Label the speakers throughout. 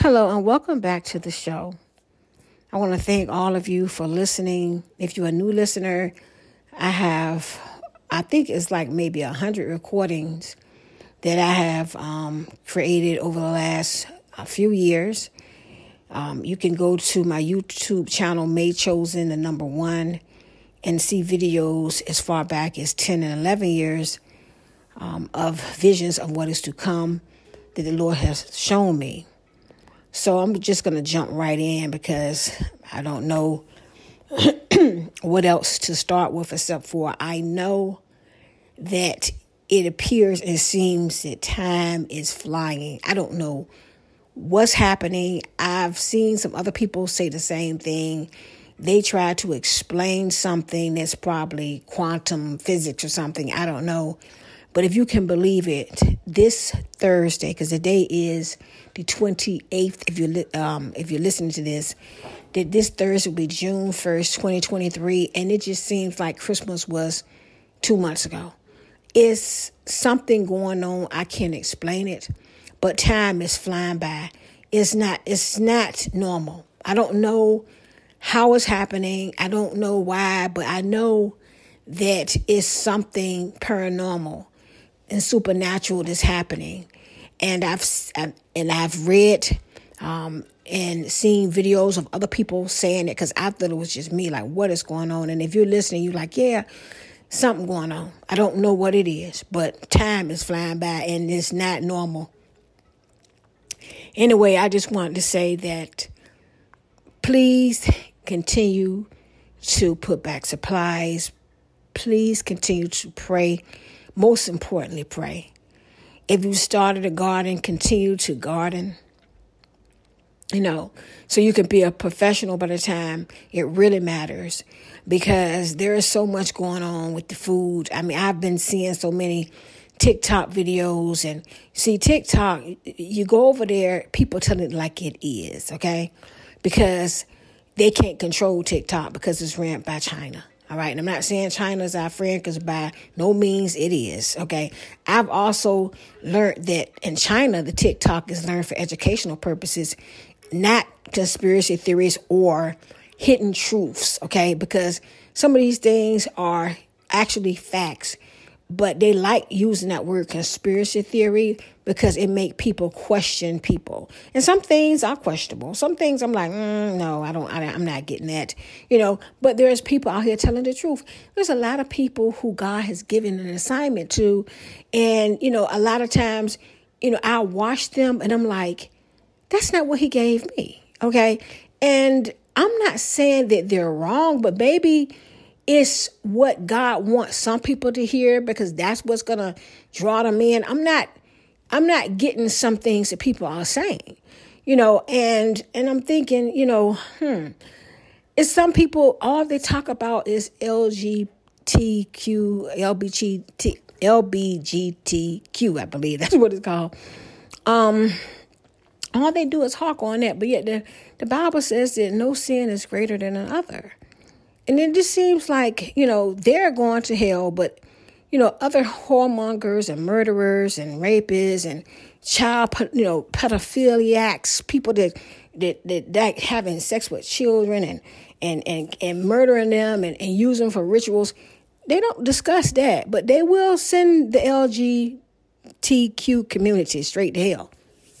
Speaker 1: Hello, and welcome back to the show. I want to thank all of you for listening. If you're a new listener, I have, I think it's like maybe a hundred recordings that I have um, created over the last a few years. Um, you can go to my YouTube channel, Made Chosen, the number one, and see videos as far back as 10 and 11 years um, of visions of what is to come that the Lord has shown me. So I'm just going to jump right in because I don't know what else to start with except for I know that it appears and seems that time is flying. I don't know what's happening. I've seen some other people say the same thing. They try to explain something that's probably quantum physics or something. I don't know. But if you can believe it, this Thursday, because the day is the 28th, if you're, um, if you're listening to this, that this Thursday will be June 1st, 2023. And it just seems like Christmas was two months ago. It's something going on. I can't explain it but time is flying by. It's not it's not normal. I don't know how it's happening. I don't know why, but I know that it's something paranormal and supernatural that's happening. And I've and I've read um, and seen videos of other people saying it because I thought it was just me. Like, what is going on? And if you're listening, you're like, yeah, something going on. I don't know what it is, but time is flying by and it's not normal. Anyway, I just wanted to say that please continue to put back supplies. Please continue to pray. Most importantly, pray. If you started a garden, continue to garden. You know, so you can be a professional by the time it really matters because there is so much going on with the food. I mean, I've been seeing so many TikTok videos and see TikTok, you go over there, people tell it like it is, okay? Because they can't control TikTok because it's ran by China. All right. And I'm not saying China's our friend because by no means it is. Okay. I've also learned that in China, the TikTok is learned for educational purposes, not conspiracy theories or hidden truths. Okay. Because some of these things are actually facts but they like using that word conspiracy theory because it make people question people. And some things are questionable. Some things i'm like mm, no i don't I, i'm not getting that you know. But there's people out here telling the truth. There's a lot of people who god has given an assignment to. And you know a lot of times you know i watch them and i'm like that's not what he gave me okay? And i'm not saying that they're wrong but maybe it's what God wants some people to hear because that's what's to draw them in. I'm not I'm not getting some things that people are saying. You know, and and I'm thinking, you know, hmm. It's some people all they talk about is LGBTQ, LBGT, LBGTQ, I believe that's what it's called. Um all they do is talk on that, but yet the, the Bible says that no sin is greater than another. And it just seems like, you know, they're going to hell, but, you know, other whoremongers and murderers and rapists and child, you know, pedophiliacs, people that, that, that, that having sex with children and, and, and, and murdering them and, and them for rituals, they don't discuss that, but they will send the LGBTQ community straight to hell.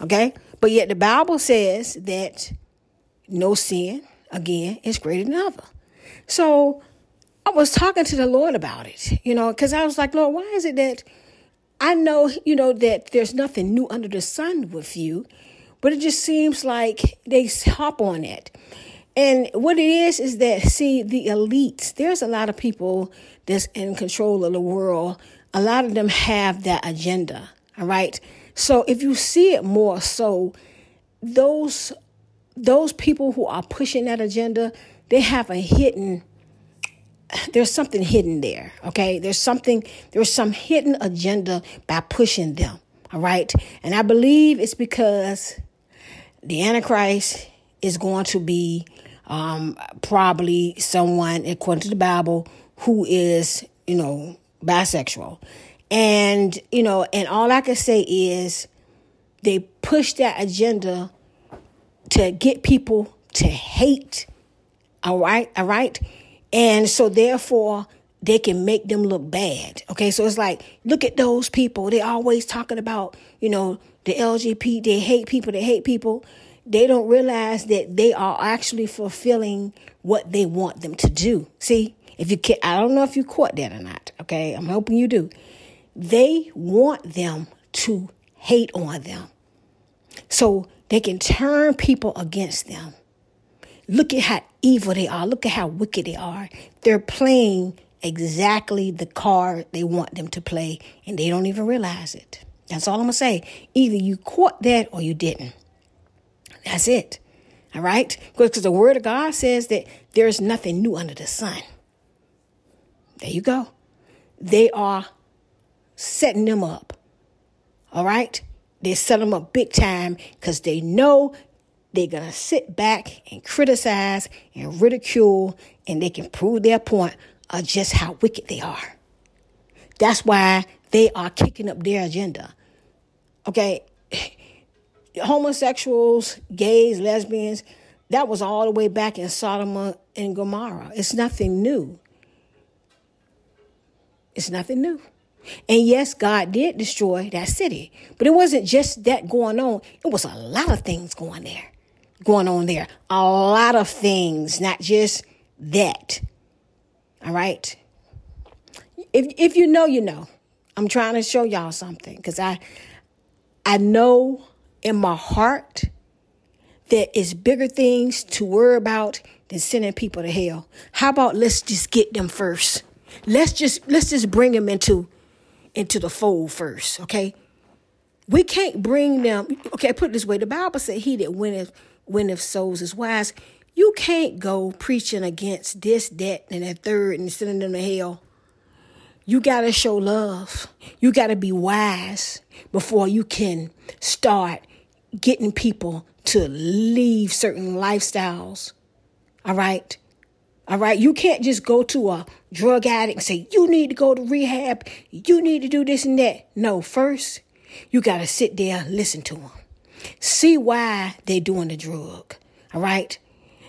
Speaker 1: Okay? But yet the Bible says that no sin, again, is greater than other. So I was talking to the Lord about it, you know, because I was like, Lord, why is it that I know, you know, that there's nothing new under the sun with you, but it just seems like they hop on it. And what it is is that, see, the elites, there's a lot of people that's in control of the world. A lot of them have that agenda, all right? So if you see it more so, those those people who are pushing that agenda, they have a hidden there's something hidden there, okay? There's something there's some hidden agenda by pushing them, all right? And I believe it's because the antichrist is going to be um, probably someone according to the Bible who is, you know, bisexual. And, you know, and all I can say is they push that agenda to get people to hate. All right, all right. And so therefore they can make them look bad. Okay, so it's like, look at those people. They always talking about, you know, the LGBT, they hate people, they hate people. They don't realize that they are actually fulfilling what they want them to do. See, if you can I don't know if you caught that or not. Okay, I'm hoping you do. They want them to hate on them. So they can turn people against them. Look at how evil they are. Look at how wicked they are. They're playing exactly the card they want them to play, and they don't even realize it. That's all I'm going to say. Either you caught that or you didn't. That's it. All right? Because the word of God says that there's nothing new under the sun. There you go. They are setting them up. All right? They set them up big time because they know they're going to sit back and criticize and ridicule and they can prove their point of just how wicked they are. That's why they are kicking up their agenda. Okay? Homosexuals, gays, lesbians, that was all the way back in Sodom and Gomorrah. It's nothing new. It's nothing new. And yes, God did destroy that city, but it wasn't just that going on. It was a lot of things going there, going on there. A lot of things, not just that. All right. If if you know, you know. I'm trying to show y'all something because I I know in my heart that it's bigger things to worry about than sending people to hell. How about let's just get them first? Let's just let's just bring them into into the fold first, okay? We can't bring them, okay, put it this way. The Bible said, He that winneth, winneth souls is wise. You can't go preaching against this, that, and that third and sending them to hell. You got to show love. You got to be wise before you can start getting people to leave certain lifestyles. All right? All right. You can't just go to a drug addict and say, you need to go to rehab. You need to do this and that. No, first, you got to sit there, listen to them, see why they're doing the drug. All right.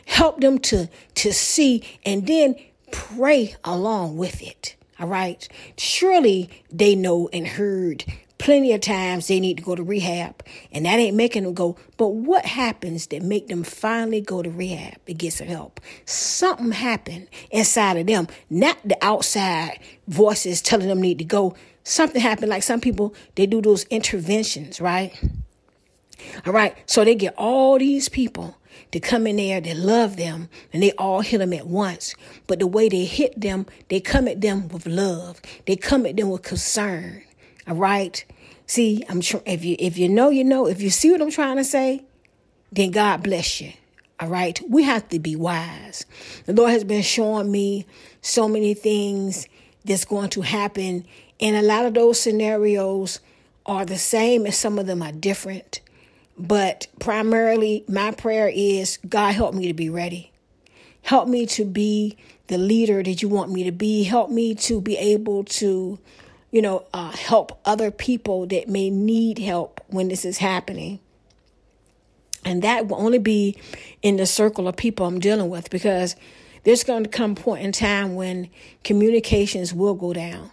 Speaker 1: Help them to, to see and then pray along with it. All right. Surely they know and heard plenty of times they need to go to rehab and that ain't making them go but what happens that make them finally go to rehab and get some help something happened inside of them not the outside voices telling them need to go something happened like some people they do those interventions right all right so they get all these people to come in there that love them and they all hit them at once but the way they hit them they come at them with love they come at them with concern all right. See, I'm tr- if you if you know, you know. If you see what I'm trying to say, then God bless you. All right. We have to be wise. The Lord has been showing me so many things that's going to happen, and a lot of those scenarios are the same, and some of them are different. But primarily, my prayer is God help me to be ready. Help me to be the leader that you want me to be. Help me to be able to you know, uh, help other people that may need help when this is happening. And that will only be in the circle of people I'm dealing with because there's going to come a point in time when communications will go down.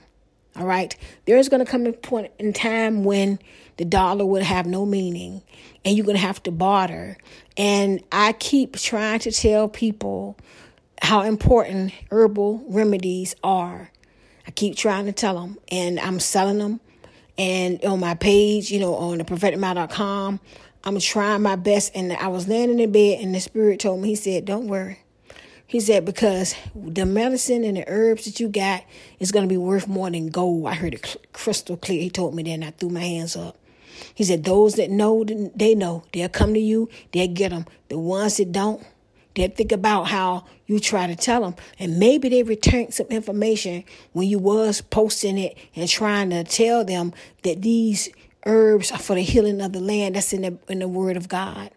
Speaker 1: All right. There's going to come a point in time when the dollar will have no meaning and you're going to have to barter. And I keep trying to tell people how important herbal remedies are I keep trying to tell them, and I'm selling them. And on my page, you know, on the propheticmouth.com, I'm trying my best. And I was laying in bed, and the Spirit told me, He said, Don't worry. He said, because the medicine and the herbs that you got is going to be worth more than gold. I heard it crystal clear. He told me that, and I threw my hands up. He said, Those that know, they know. They'll come to you, they'll get them. The ones that don't, they'll think about how you try to tell them. And maybe they return some information when you was posting it and trying to tell them that these herbs are for the healing of the land. That's in the, in the word of God.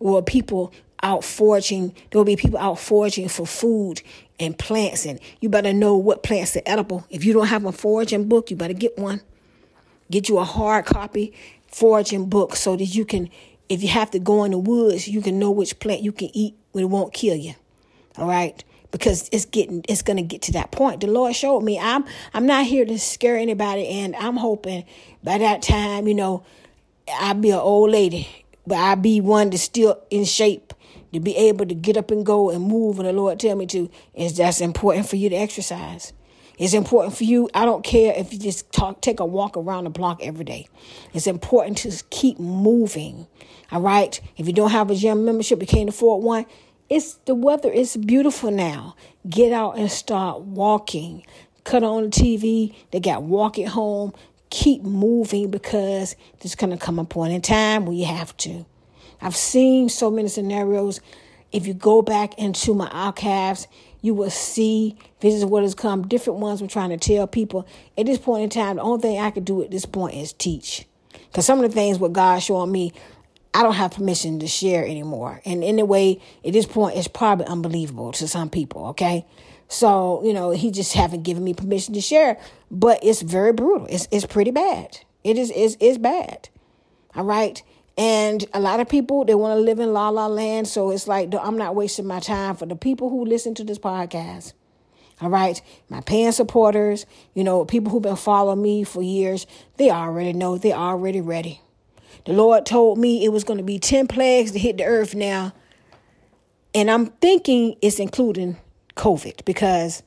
Speaker 1: Or people out foraging, there will be people out foraging for food and plants. And you better know what plants are edible. If you don't have a foraging book, you better get one. Get you a hard copy foraging book so that you can, if you have to go in the woods, you can know which plant you can eat when it won't kill you. All right? Because it's getting it's gonna get to that point. The Lord showed me I'm I'm not here to scare anybody and I'm hoping by that time, you know, I'll be an old lady, but I'll be one that's still in shape to be able to get up and go and move when the Lord tell me to. Is that's important for you to exercise. It's important for you. I don't care if you just talk, take a walk around the block every day. It's important to keep moving. All right. If you don't have a gym membership, you can't afford one. It's the weather is beautiful now. Get out and start walking. Cut on the TV. They got walk at home. Keep moving because there's gonna come a point in time where you have to. I've seen so many scenarios. If you go back into my archives, you will see this is what has come. Different ones I'm trying to tell people. At this point in time, the only thing I can do at this point is teach. Because some of the things what God's showing me, I don't have permission to share anymore. And in a way, at this point, it's probably unbelievable to some people, okay? So, you know, he just haven't given me permission to share. But it's very brutal. It's it's pretty bad. It is is is bad. All right. And a lot of people, they want to live in la la land. So it's like, I'm not wasting my time for the people who listen to this podcast. All right. My paying supporters, you know, people who've been following me for years, they already know, they're already ready. The Lord told me it was going to be 10 plagues to hit the earth now. And I'm thinking it's including COVID because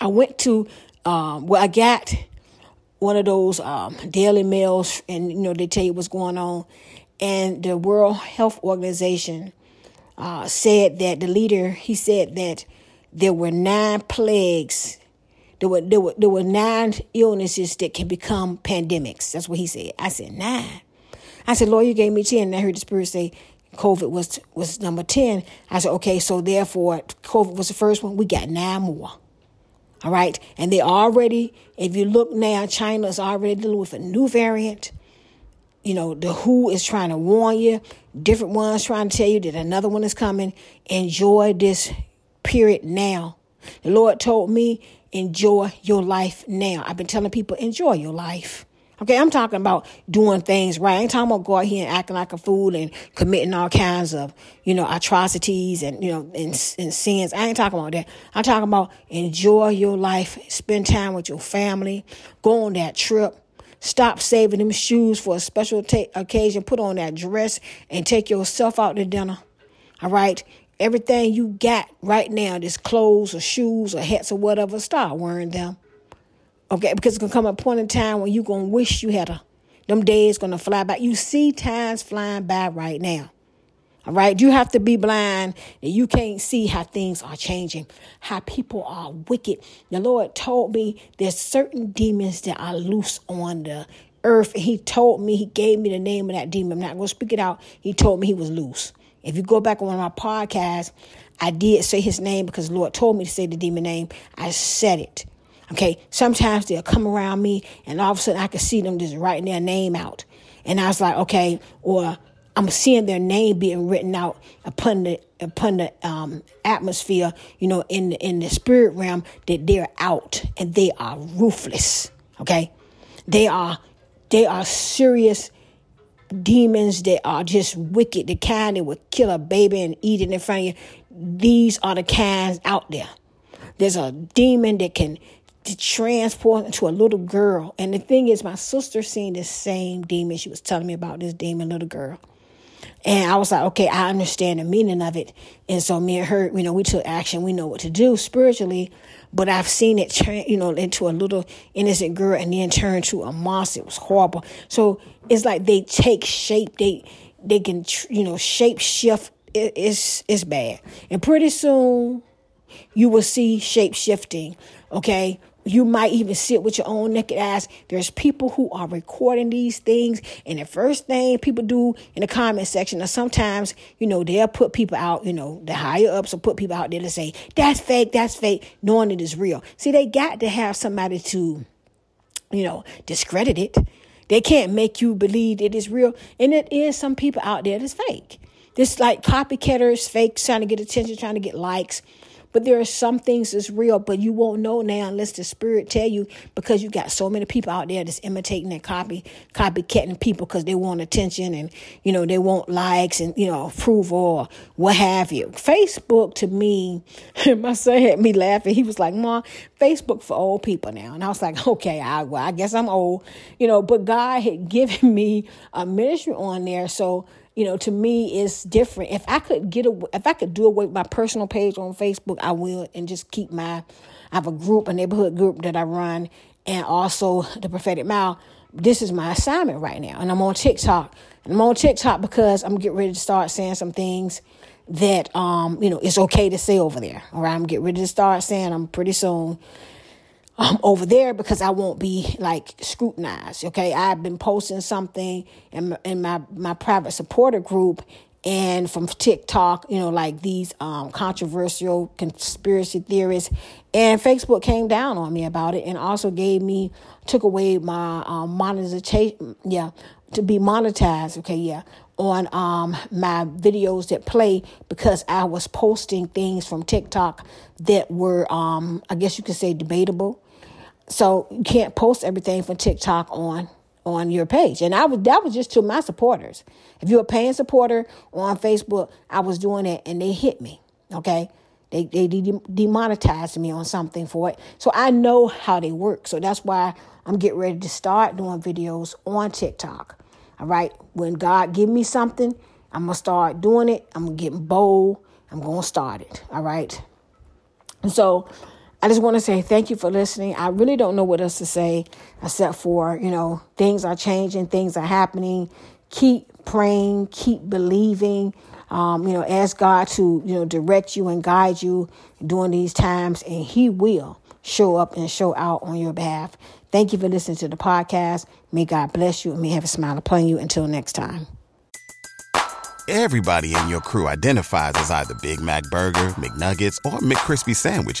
Speaker 1: I went to, um, well, I got one of those um, daily mails, and you know they tell you what's going on. And the World Health Organization uh, said that the leader he said that there were nine plagues. There were, there were there were nine illnesses that can become pandemics. That's what he said. I said nine. I said, Lord, you gave me ten. And I heard the Spirit say COVID was was number ten. I said, okay, so therefore COVID was the first one. We got nine more. All right. And they already, if you look now, China is already dealing with a new variant. You know, the WHO is trying to warn you, different ones trying to tell you that another one is coming. Enjoy this period now. The Lord told me, enjoy your life now. I've been telling people, enjoy your life. Okay, I'm talking about doing things right. I ain't talking about go out here and acting like a fool and committing all kinds of, you know, atrocities and, you know, and, and sins. I ain't talking about that. I'm talking about enjoy your life, spend time with your family, go on that trip. Stop saving them shoes for a special ta- occasion. Put on that dress and take yourself out to dinner. All right. Everything you got right now, this clothes or shoes or hats or whatever, start wearing them. Okay, because it's gonna come a point in time when you're gonna wish you had a them days gonna fly by. You see times flying by right now. All right, you have to be blind and you can't see how things are changing, how people are wicked. The Lord told me there's certain demons that are loose on the earth. He told me, He gave me the name of that demon. I'm not to speak it out. He told me he was loose. If you go back on one of my podcasts, I did say his name because the Lord told me to say the demon name. I said it. Okay, sometimes they'll come around me and all of a sudden I can see them just writing their name out. And I was like, okay, or I'm seeing their name being written out upon the upon the um, atmosphere, you know, in the, in the spirit realm that they're out and they are ruthless. Okay, they are they are serious demons that are just wicked, the kind that would kill a baby and eat it in front of you. These are the kinds out there. There's a demon that can to transport into a little girl. And the thing is, my sister seen the same demon. She was telling me about this demon little girl. And I was like, okay, I understand the meaning of it. And so me and her, you know, we took action. We know what to do spiritually. But I've seen it turn, you know, into a little innocent girl and then turn to a monster. It was horrible. So it's like they take shape. They they can, you know, shape shift. It, it's it's bad. And pretty soon, you will see shape shifting. Okay, you might even see it with your own naked eyes. There's people who are recording these things, and the first thing people do in the comment section, or sometimes, you know, they'll put people out, you know, the higher ups will put people out there to say, that's fake, that's fake, knowing it is real. See, they got to have somebody to, you know, discredit it. They can't make you believe it is real. And it is some people out there that's fake. This like copycatters, fake, trying to get attention, trying to get likes. But there are some things that's real, but you won't know now unless the spirit tell you because you got so many people out there that's imitating and copy, copycatting people because they want attention and you know they want likes and you know approval or what have you. Facebook to me, my son had me laughing. He was like, "Mom, Facebook for old people now," and I was like, "Okay, I well, I guess I'm old, you know." But God had given me a ministry on there, so you know, to me is different. If I could get a, if I could do away with my personal page on Facebook, I will, and just keep my. I have a group, a neighborhood group that I run, and also the prophetic mile. This is my assignment right now, and I'm on TikTok. And I'm on TikTok because I'm getting ready to start saying some things that um you know it's okay to say over there. All right, I'm getting ready to start saying I'm pretty soon um, over there because I won't be like scrutinized. Okay, I've been posting something in in my my private supporter group and from TikTok, you know, like these um, controversial conspiracy theories, and Facebook came down on me about it and also gave me took away my um, monetization, yeah, to be monetized. Okay, yeah, on um, my videos that play because I was posting things from TikTok that were, um, I guess you could say, debatable. So you can't post everything from TikTok on on your page. And I was that was just to my supporters. If you're a paying supporter on Facebook, I was doing it and they hit me. Okay. They, they de- demonetized me on something for it. So I know how they work. So that's why I'm getting ready to start doing videos on TikTok. All right. When God give me something, I'm to start doing it. I'm getting bold. I'm to start it. All right. And so I just want to say thank you for listening. I really don't know what else to say except for, you know, things are changing, things are happening. Keep praying, keep believing. Um, you know, ask God to, you know, direct you and guide you during these times, and He will show up and show out on your behalf. Thank you for listening to the podcast. May God bless you and may have a smile upon you. Until next time.
Speaker 2: Everybody in your crew identifies as either Big Mac Burger, McNuggets, or McCrispy Sandwich